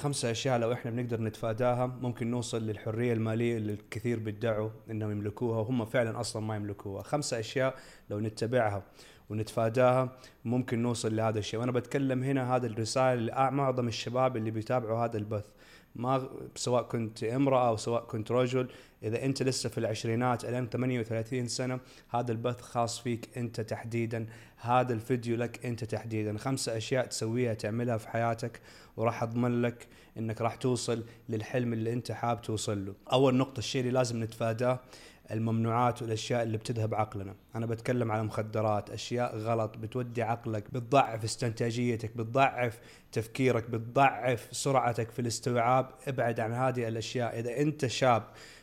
خمسة أشياء لو إحنا بنقدر نتفاداها ممكن نوصل للحرية المالية اللي الكثير بيدعوا إنهم يملكوها وهم فعلا أصلا ما يملكوها. خمسة أشياء لو نتبعها ونتفاداها ممكن نوصل لهذا الشيء. وأنا بتكلم هنا هذا الرسالة لمعظم الشباب اللي بيتابعوا هذا البث. ما سواء كنت امرأة أو سواء كنت رجل إذا أنت لسه في العشرينات الين 38 سنة هذا البث خاص فيك أنت تحديدا. هذا الفيديو لك أنت تحديدا. خمسة أشياء تسويها تعملها في حياتك وراح أضمن لك أنك راح توصل للحلم اللي أنت حاب توصل له. أول نقطة الشيء اللي لازم نتفاداه الممنوعات والأشياء اللي بتذهب عقلنا. أنا بتكلم على مخدرات أشياء غلط بتودي عقلك بتضعف استنتاجيتك بتضعف تفكيرك بتضعف سرعتك في الاستوعاب. ابعد عن هذه الأشياء. إذا أنت شاب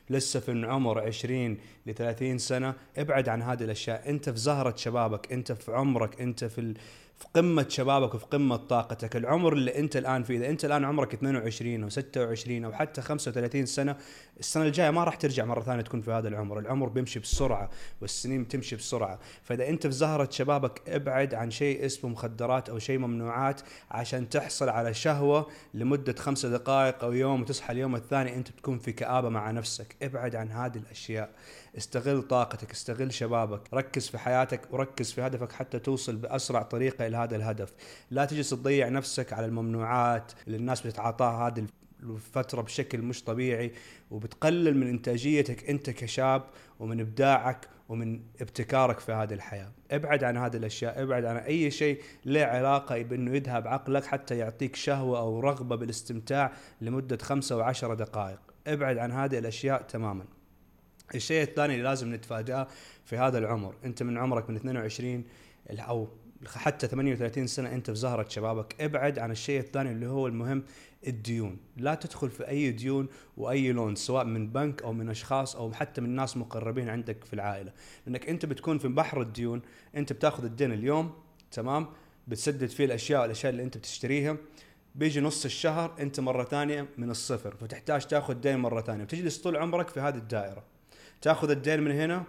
لسه في عمر 20 ل 30 سنة ابعد عن هذه الأشياء. أنت في زهرة شبابك أنت في عمرك أنت في في قمة شبابك وفي قمة طاقتك. العمر اللي أنت الآن فيه إذا أنت الآن عمرك 22 أو 26 أو حتى 35 سنة السنة الجاية ما راح ترجع مرة ثانية تكون في هذا العمر. العمر بيمشي بسرعة والسنين بتمشي بسرعة. فإذا أنت في زهرة شبابك ابعد عن شيء اسمه مخدرات أو شيء ممنوعات عشان تحصل على شهوة لمدة خمسة دقائق أو يوم وتصحى اليوم الثاني أنت بتكون في كآبة مع نفسك. ابعد عن هذه الأشياء. استغل طاقتك استغل شبابك ركز في حياتك وركز في هدفك حتى توصل بأسرع طريقة إلى هذا الهدف. لا تجلس تضيع نفسك على الممنوعات اللي الناس بتتعاطاها هذه الفترة بشكل مش طبيعي وبتقلل من إنتاجيتك أنت كشاب ومن إبداعك ومن ابتكارك في هذه الحياة. ابعد عن هذه الأشياء ابعد عن أي شيء له علاقة بأنه يذهب عقلك حتى يعطيك شهوة أو رغبة بالاستمتاع لمدة خمسة وعشرة دقائق. ابعد عن هذه الأشياء تماما. الشيء الثاني اللي لازم نتفاداه في هذا العمر أنت من عمرك من 22 أو حتى 38 سنة أنت في زهرة شبابك ابعد عن الشيء الثاني اللي هو المهم الديون. لا تدخل في أي ديون وأي لون سواء من بنك أو من أشخاص أو حتى من ناس مقربين عندك في العائلة. لأنك أنت بتكون في بحر الديون أنت بتاخذ الدين اليوم تمام؟ بتسدد فيه الأشياء والأشياء اللي أنت بتشتريها. بيجي نص الشهر أنت مرة ثانية من الصفر فتحتاج تاخذ دين مرة ثانية. وتجلس طول عمرك في هذه الدائرة. تاخذ الدين من هنا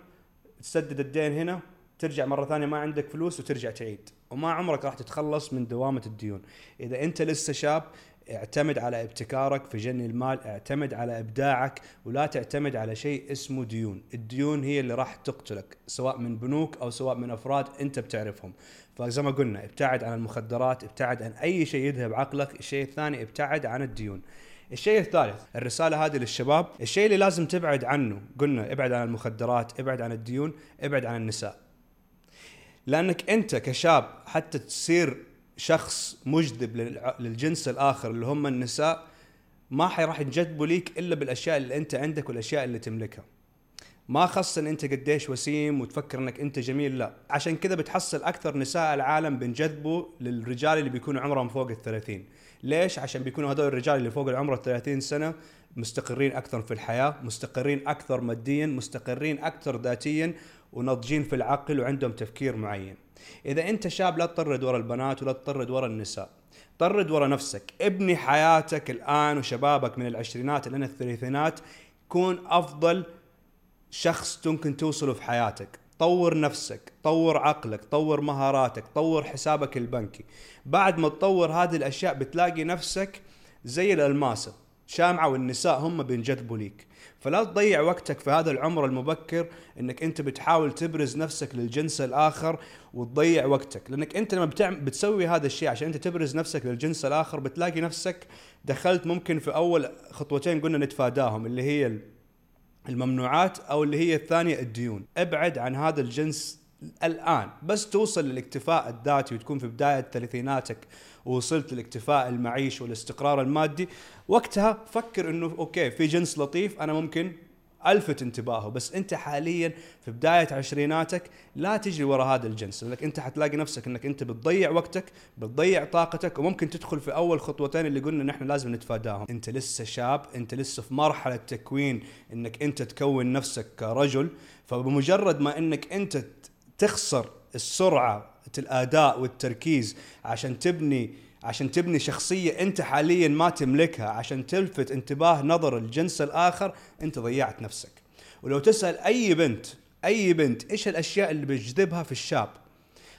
تسدد الدين هنا ترجع مرة ثانية ما عندك فلوس وترجع تعيد. وما عمرك راح تتخلص من دوامة الديون. إذا أنت لسه شاب اعتمد على ابتكارك في جني المال اعتمد على إبداعك ولا تعتمد على شيء اسمه ديون. الديون هي اللي راح تقتلك سواء من بنوك أو سواء من أفراد أنت بتعرفهم. فزي ما قلنا ابتعد عن المخدرات ابتعد عن أي شيء يذهب عقلك الشيء الثاني ابتعد عن الديون. الشيء الثالث الرسالة هذه للشباب. الشيء اللي لازم تبعد عنه قلنا ابعد عن المخدرات ابعد عن الديون ابعد عن النساء. لأنك أنت كشاب حتى تصير شخص مجذب للجنس الآخر اللي هم النساء ما راح ينجذبوا ليك إلا بالأشياء اللي أنت عندك والأشياء اللي تملكها. ما خص إن أنت قديش وسيم وتفكر إنك أنت جميل لا. عشان كذا بتحصل أكثر نساء العالم بينجذبوا للرجال اللي بيكونوا عمرهم فوق الثلاثين. ليش؟ عشان بيكونوا هذول الرجال اللي فوق العمر ال 30 سنة مستقرين أكثر في الحياة مستقرين أكثر ماديا مستقرين أكثر ذاتيا وناضجين في العقل وعندهم تفكير معين. إذا أنت شاب لا تطرد ورا البنات ولا تطرد ورا النساء. طرد ورا نفسك. ابني حياتك الآن وشبابك من العشرينات لين الثلاثينات كون أفضل شخص ممكن توصله في حياتك. طور نفسك طور عقلك طور مهاراتك طور حسابك البنكي. بعد ما تطور هذه الأشياء بتلاقي نفسك زي الالماسه شامعه والنساء هم بينجذبوا ليك فلا تضيع وقتك في هذا العمر المبكر إنك أنت بتحاول تبرز نفسك للجنس الآخر وتضيع وقتك. لأنك أنت لما بتعمل بتسوي هذا الشيء عشان أنت تبرز نفسك للجنس الآخر بتلاقي نفسك دخلت ممكن في أول خطوتين قلنا نتفاداهم اللي هي الممنوعات أو اللي هي الثانية الديون. أبعد عن هذا الجنس الآن بس توصل للاكتفاء الذاتي وتكون في بداية ثلاثيناتك ووصلت للاكتفاء المعيشي والاستقرار المادي. وقتها فكر إنه أوكي في جنس لطيف أنا ممكن ألفت انتباهه بس أنت حاليا في بداية عشريناتك لا تجري وراء هذا الجنس لأنك أنت حتلاقي نفسك أنك أنت بتضيع وقتك بتضيع طاقتك وممكن تدخل في أول خطوتين اللي قلنا نحن لازم نتفاداهم. أنت لسه شاب أنت لسه في مرحلة تكوين أنك أنت تكون نفسك كرجل فبمجرد ما أنك أنت تخسر السرعة الأداء والتركيز عشان تبني عشان تبني شخصية أنت حاليا ما تملكها. عشان تلفت انتباه نظر الجنس الآخر أنت ضيعت نفسك. ولو تسأل أي بنت أي بنت إيش الأشياء اللي بيجذبها في الشاب؟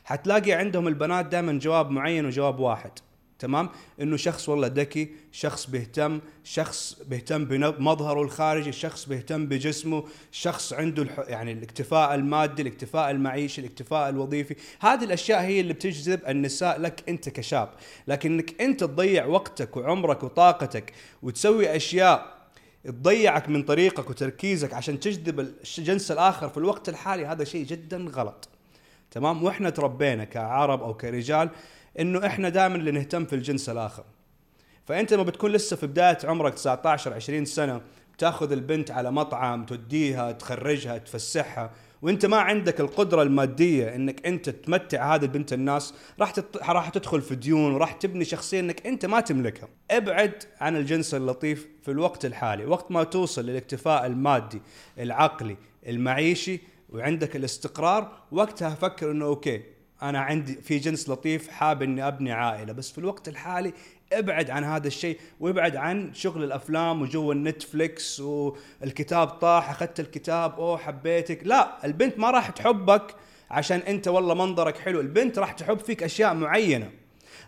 حتلاقي عندهم البنات دائما جواب معين وجواب واحد. تمام؟ إنه شخص والله ذكي شخص بيهتم شخص بيهتم بمظهره الخارجي شخص بيهتم بجسمه شخص عنده الح... يعني الاكتفاء المادي الاكتفاء المعيشي الاكتفاء الوظيفي. هذه الأشياء هي اللي بتجذب النساء لك أنت كشاب. لكنك أنت تضيع وقتك وعمرك وطاقتك وتسوي أشياء تضيعك من طريقك وتركيزك عشان تجذب الجنس الآخر في الوقت الحالي هذا شيء جدا غلط. تمام؟ وإحنا تربينا كعرب أو كرجال إنه إحنا دائما اللي نهتم في الجنس الآخر فأنت لما بتكون لسه في بداية عمرك 19 20 سنة تأخذ البنت على مطعم توديها تخرجها تفسحها وأنت ما عندك القدرة المادية إنك أنت تمتع هذه البنت الناس راح. راح تدخل في ديون وراح تبني شخصية إنك أنت ما تملكها ابعد عن الجنس اللطيف في الوقت الحالي وقت ما توصل للاكتفاء المادي العقلي المعيشي وعندك الاستقرار وقتها فكر إنه أوكي أنا عندي في جنس لطيف حاب إني أبني عائلة. بس في الوقت الحالي ابعد عن هذا الشيء وابعد عن شغل الأفلام وجو النتفليكس والكتاب طاح أخذت الكتاب أوه حبيتك. لا البنت ما راح تحبك عشان أنت والله منظرك حلو. البنت راح تحب فيك أشياء معينة.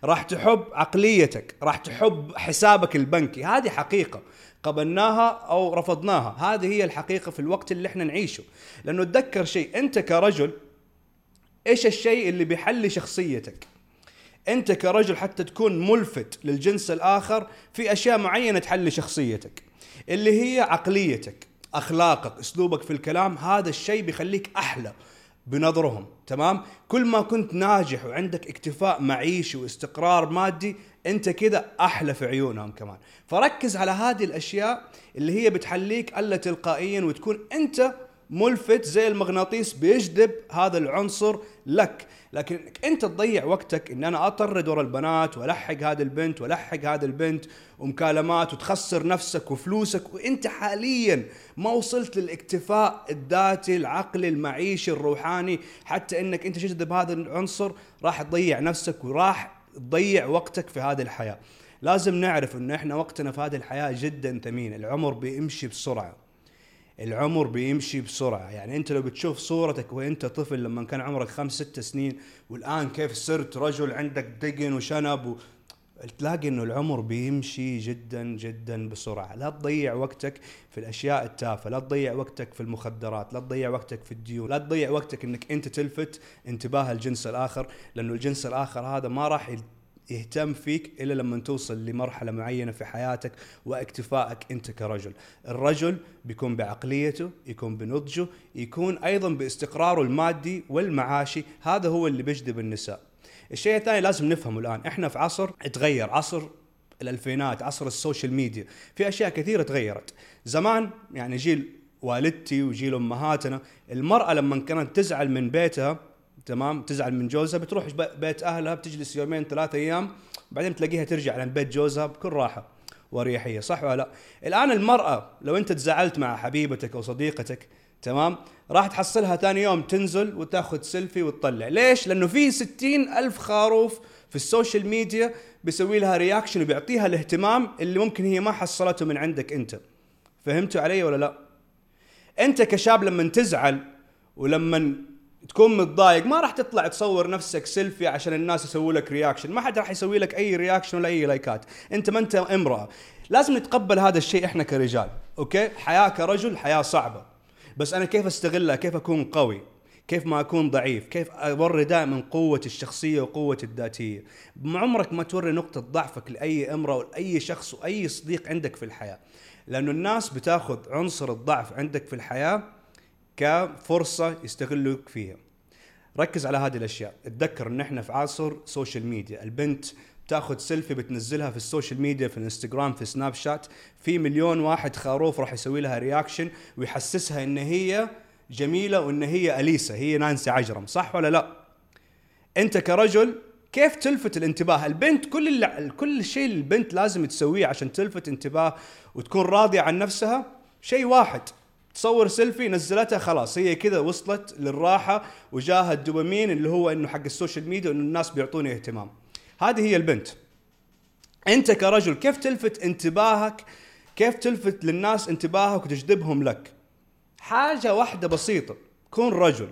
راح تحب عقليتك راح تحب حسابك البنكي. هذه حقيقة. قبلناها أو رفضناها. هذه هي الحقيقة في الوقت اللي إحنا نعيشه. لأنه تذكر شيء أنت كرجل إيش الشيء اللي بيحلي شخصيتك؟ أنت كرجل حتى تكون ملفت للجنس الآخر في أشياء معينة تحلي شخصيتك اللي هي عقليتك أخلاقك أسلوبك في الكلام هذا الشيء بيخليك أحلى بنظرهم تمام؟ كل ما كنت ناجح وعندك اكتفاء معيشي واستقرار مادي أنت كذا أحلى في عيونهم كمان. فركز على هذه الأشياء اللي هي بتحليك ألا تلقائيا وتكون أنت ملفت زي المغناطيس بيجذب هذا العنصر لك. لكن أنت تضيع وقتك ان أنا أطرد ورا البنات وألحق هذه البنت وألحق هذه البنت ومكالمات وتخسر نفسك وفلوسك. وأنت حاليا ما وصلت للاكتفاء الذاتي العقلي المعيشي الروحاني. حتى إنك أنت تجذب هذا العنصر راح تضيع نفسك وراح تضيع وقتك في هذه الحياة. لازم نعرف إنه إحنا وقتنا في هذه الحياة جدا ثمين. العمر بيمشي بسرعة. العمر بيمشي بسرعة. يعني أنت لو بتشوف صورتك وأنت طفل لما كان عمرك خمس ست سنين والآن كيف صرت رجل عندك دقن وشنب و... تلاقي إنه العمر بيمشي جدا جدا بسرعة، لا تضيع وقتك في الأشياء التافهة، لا تضيع وقتك في المخدرات، لا تضيع وقتك في الديون، لا تضيع وقتك إنك أنت تلفت انتباه الجنس الآخر، لأنه الجنس الآخر هذا ما راح يهتم فيك إلا لما توصل لمرحلة معينة في حياتك واكتفائك أنت كرجل، الرجل بيكون بعقليته، يكون بنضجه، يكون أيضا باستقراره المادي والمعاشي، هذا هو اللي بيجذب النساء. الشيء الثاني لازم نفهمه الآن، إحنا في عصر تغير، عصر الألفينات، عصر ال social media، في أشياء كثيرة تغيرت. زمان يعني جيل والدتي وجيل أمهاتنا، المرأة لما كانت تزعل من بيتها تمام؟ تزعل من جوزها بتروح بيت أهلها بتجلس يومين ثلاثة أيام بعدين تلاقيها ترجع لبيت بيت جوزها بكل راحة وأريحية صح ولا لا؟ الآن المرأة لو أنت تزعلت مع حبيبتك أو صديقتك تمام؟ راح تحصلها ثاني يوم تنزل وتاخذ سيلفي وتطلع. ليش؟ لأنه في ستين ألف خروف في السوشيال ميديا بيسوي لها reaction وبيعطيها الاهتمام اللي ممكن هي ما حصلته من عندك أنت. فهمتوا علي ولا لا؟ أنت كشاب لما تزعل ولما تكون متضايق ما راح تطلع تصور نفسك سيلفي عشان الناس يسووا لك reaction ما حد راح يسوي لك أي reaction ولا أي لايكات أنت ما أنت امرأة. لازم نتقبل هذا الشيء إحنا كرجال okay؟ حياة كرجل حياة صعبة. بس أنا كيف أستغلها؟ كيف أكون قوي؟ كيف ما أكون ضعيف؟ كيف أوري دائما قوة الشخصية وقوة الذاتية؟ عمرك ما توري نقطة ضعفك لأي امرأة ولأي شخص وأي صديق عندك في الحياة. لأنه الناس بتاخذ عنصر الضعف عندك في الحياة كفرصة يستغلوك فيها. ركز على هذه الأشياء. اتذكر إن إحنا في عصر سوشيال ميديا البنت تاخذ سيلفي بتنزلها في السوشيال ميديا في الإنستغرام في سناب شات في مليون واحد خروف راح يسوي لها reaction ويحسسها إن هي جميلة وإن هي اليسا هي نانسي عجرم صح ولا لا؟ أنت كرجل كيف تلفت الانتباه؟ البنت كل اللي كل شيء البنت لازم تسويه عشان تلفت انتباه وتكون راضية عن نفسها شيء واحد. تصور سيلفي نزلتها خلاص. هي كذا وصلت للراحة وجاها الدوبامين اللي هو إنه حق السوشيال ميديا انه الناس بيعطوني اهتمام. هذه هي البنت. أنت كرجل كيف تلفت انتباهك؟ كيف تلفت للناس انتباهك وتجذبهم لك؟ حاجة واحدة بسيطة. كون رجل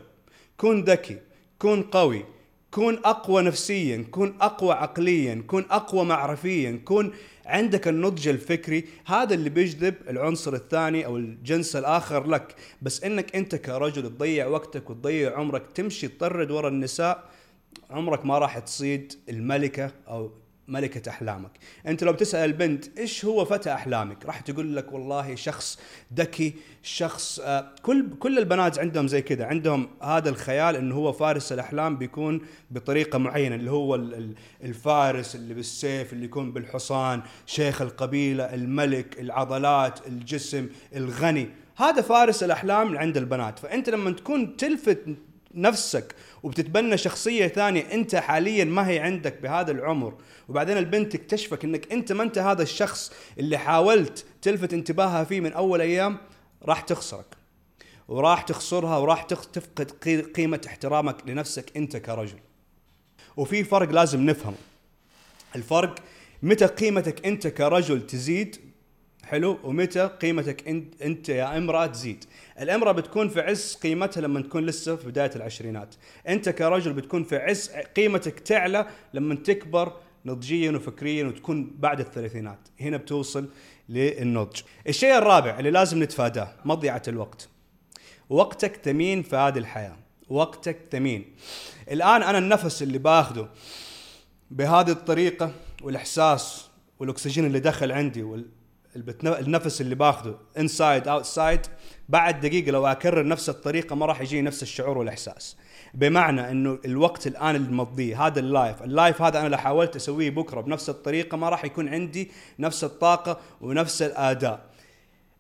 كون ذكي كون قوي كون أقوى نفسيا كون أقوى عقليا كون أقوى معرفيا كون عندك النضج الفكري. هذا اللي بيجذب العنصر الثاني أو الجنس الآخر لك. بس إنك أنت كرجل تضيع وقتك وتضيع عمرك تمشي تطرد ورا النساء عمرك ما راح تصيد الملكة أو ملكة أحلامك. أنت لو بتسأل البنت إيش هو فتى أحلامك راح تقول لك والله شخص ذكي شخص آه كل كل البنات عندهم زي كذا عندهم هذا الخيال إنه هو فارس الأحلام بيكون بطريقة معينة اللي هو الفارس اللي بالسيف اللي يكون بالحصان شيخ القبيلة الملك العضلات الجسم الغني. هذا فارس الأحلام عند البنات. فأنت لما تكون تلفت نفسك وبتتبنى شخصية ثانية أنت حاليا ما هي عندك بهذا العمر. وبعدين البنت تكتشفك إنك أنت ما أنت هذا الشخص اللي حاولت تلفت انتباهها فيه من أول أيام راح تخسرك. وراح تخسرها وراح تفقد قيمة احترامك لنفسك أنت كرجل. وفي فرق لازم نفهمه. الفرق متى قيمتك أنت كرجل تزيد حلو ومتى قيمتك انت أنت يا إمرأة تزيد. الإمرأة بتكون في عز قيمتها لما تكون لسه في بداية العشرينات. أنت كرجل بتكون في عز قيمتك تعلى لما تكبر نضجيا وفكريا وتكون بعد الثلاثينات. هنا بتوصل للنضج. الشيء الرابع اللي لازم نتفاداه مضيعة الوقت. وقتك ثمين في هذه الحياة. وقتك ثمين. الآن أنا النفس اللي باخذه بهذه الطريقة والإحساس والأكسجين اللي دخل عندي النفس اللي باخذه inside outside بعد دقيقة لو أكرر نفس الطريقة ما راح يجيني نفس الشعور والإحساس. بمعنى إنه الوقت الآن اللي مضيه هذا ال live ال live هذا أنا لو حاولت أسويه بكرة بنفس الطريقة ما راح يكون عندي نفس الطاقة ونفس الأداء.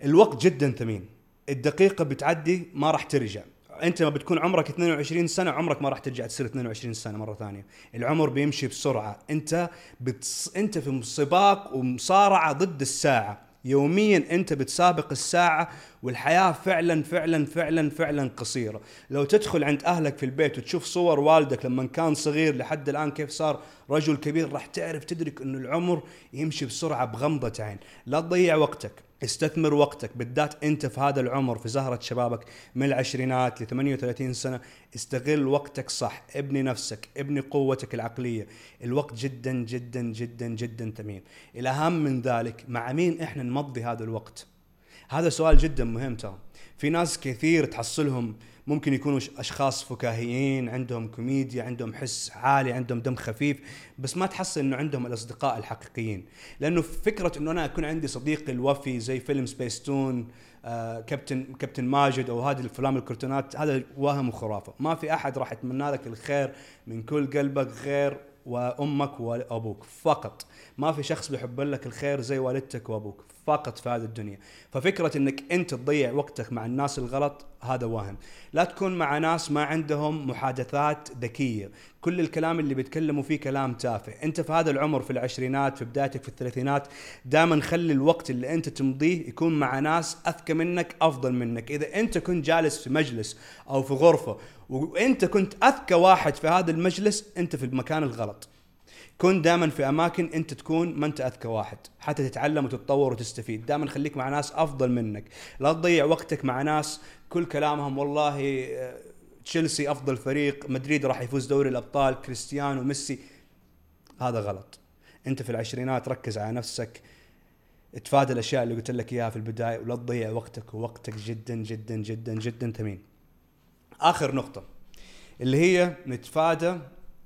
الوقت جدا ثمين. الدقيقة بتعدي ما راح ترجع. انت ما بتكون عمرك 22 سنة عمرك ما راح ترجع تصير 22 سنة مرة ثانية. العمر بيمشي بسرعة. انت بتص... انت في سباق ومصارعة ضد الساعة. يوميا انت بتسابق الساعة والحياة فعلا فعلا فعلا فعلا قصيرة. لو تدخل عند أهلك في البيت وتشوف صور والدك لما كان صغير لحد الآن كيف صار رجل كبير راح تعرف تدرك إنه العمر يمشي بسرعة بغمضة عين. لا تضيع وقتك. استثمر وقتك بالذات أنت في هذا العمر في زهرة شبابك من العشرينات ل 38 سنة استغل وقتك صح ابني نفسك ابني قوتك العقلية. الوقت جدا جدا جدا جدا ثمين الأهم من ذلك مع مين إحنا نمضي هذا الوقت؟ هذا سؤال جدا مهم ترى. في ناس كثير تحصلهم ممكن يكونوا أشخاص فكاهيين عندهم كوميديا عندهم حس عالي عندهم دم خفيف بس ما تحصل إنه عندهم الأصدقاء الحقيقيين. لأنه فكرة إنه أنا أكون عندي صديق الوفي زي فيلم سبيس تون آه كابتن كابتن ماجد أو هذه الافلام الكرتونات هذا وهم وخرافة. ما في أحد راح يتمنى لك الخير من كل قلبك غير وأمك وأبوك فقط. ما في شخص بيحب لك الخير زي والدتك وأبوك. فقط في هذه الدنيا. ففكرة إنك أنت تضيع وقتك مع الناس الغلط هذا وهم. لا تكون مع ناس ما عندهم محادثات ذكية. كل الكلام اللي بيتكلموا فيه كلام تافه. أنت في هذا العمر في العشرينات في بدايتك في الثلاثينات دائما خلي الوقت اللي أنت تمضيه يكون مع ناس أذكى منك أفضل منك. إذا أنت كنت جالس في مجلس أو في غرفة وأنت كنت أذكى واحد في هذا المجلس أنت في المكان الغلط. كن دائما في أماكن أنت تكون ما أنت أذكى واحد حتى تتعلم وتتطور وتستفيد. دائما خليك مع ناس أفضل منك. لا تضيع وقتك مع ناس كل كلامهم والله آه، تشيلسي أفضل فريق مدريد راح يفوز دوري الأبطال كريستيانو ميسي. هذا غلط. أنت في العشرينات ركز على نفسك تفادى الأشياء اللي قلت لك إياها في البداية ولا تضيع وقتك. ووقتك جدا جدا جدا جدا ثمين. آخر نقطة اللي هي نتفادى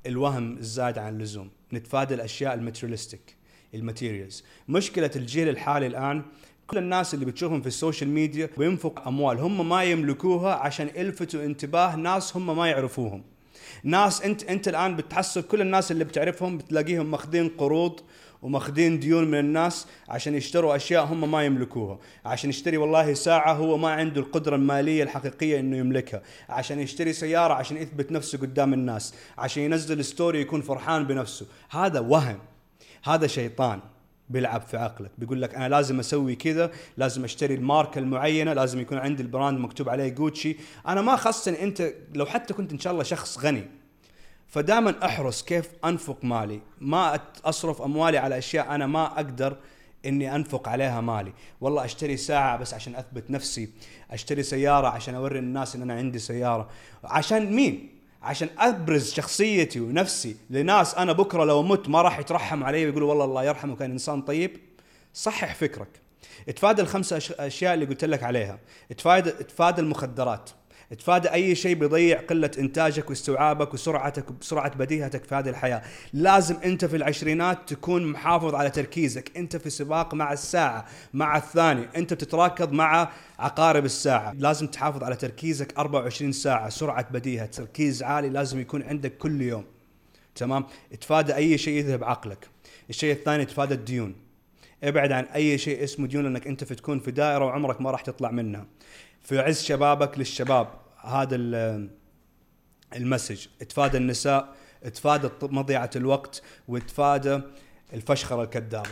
الوهم الزايد عن اللزوم. نتفادى الأشياء ال materialistic ال materials. مشكلة الجيل الحالي الآن كل الناس اللي بتشوفهم في السوشيال ميديا بينفق أموال هم ما يملكوها عشان يلفتوا انتباه ناس هم ما يعرفوهم. ناس أنت أنت الآن بتحصل كل الناس اللي بتعرفهم بتلاقيهم ماخذين قروض وماخذين ديون من الناس عشان يشتروا أشياء هم ما يملكوها. عشان يشتري والله ساعة هو ما عنده القدرة المالية الحقيقية إنه يملكها. عشان يشتري سيارة عشان يثبت نفسه قدام الناس. عشان ينزل story يكون فرحان بنفسه. هذا وهم. هذا شيطان بيلعب في عقلك. بيقول لك أنا لازم أسوي كذا لازم أشتري الماركة المعينة لازم يكون عندي ال brand مكتوب عليه جوتشي أنا ما خصني أنت لو حتى كنت إن شاء الله شخص غني فدائما أحرص كيف أنفق مالي. ما أصرف أموالي على أشياء أنا ما أقدر إني أنفق عليها مالي. والله أشتري ساعة بس عشان أثبت نفسي أشتري سيارة عشان أوري الناس إن أنا عندي سيارة. عشان مين؟ عشان أبرز شخصيتي ونفسي لناس أنا بكرة لو مت ما راح يترحم علي ويقولوا والله الله يرحمه كان إنسان طيب. صحح فكرك. اتفادى الخمسة أش- أشياء اللي قلت لك عليها. اتفادى اتفادى المخدرات. اتفادى أي شيء بيضيع قلة إنتاجك واستوعابك وسرعتك وسرعة بديهتك في هذه الحياة. لازم أنت في العشرينات تكون محافظ على تركيزك. أنت في سباق مع الساعة مع الثاني. أنت بتتراكض مع عقارب الساعة. لازم تحافظ على تركيزك 24 ساعة. سرعة بديهة تركيز عالي لازم يكون عندك كل يوم. تمام؟ اتفادى أي شيء يذهب عقلك. الشيء الثاني اتفادى الديون. ابعد عن أي شيء اسمه ديون لأنك أنت تكون في دائرة وعمرك ما راح تطلع منها. في عز شبابك للشباب. هذا ال- المسج. اتفادى النساء اتفادى الط- مضيعة الوقت واتفادى الفشخرة الكذابه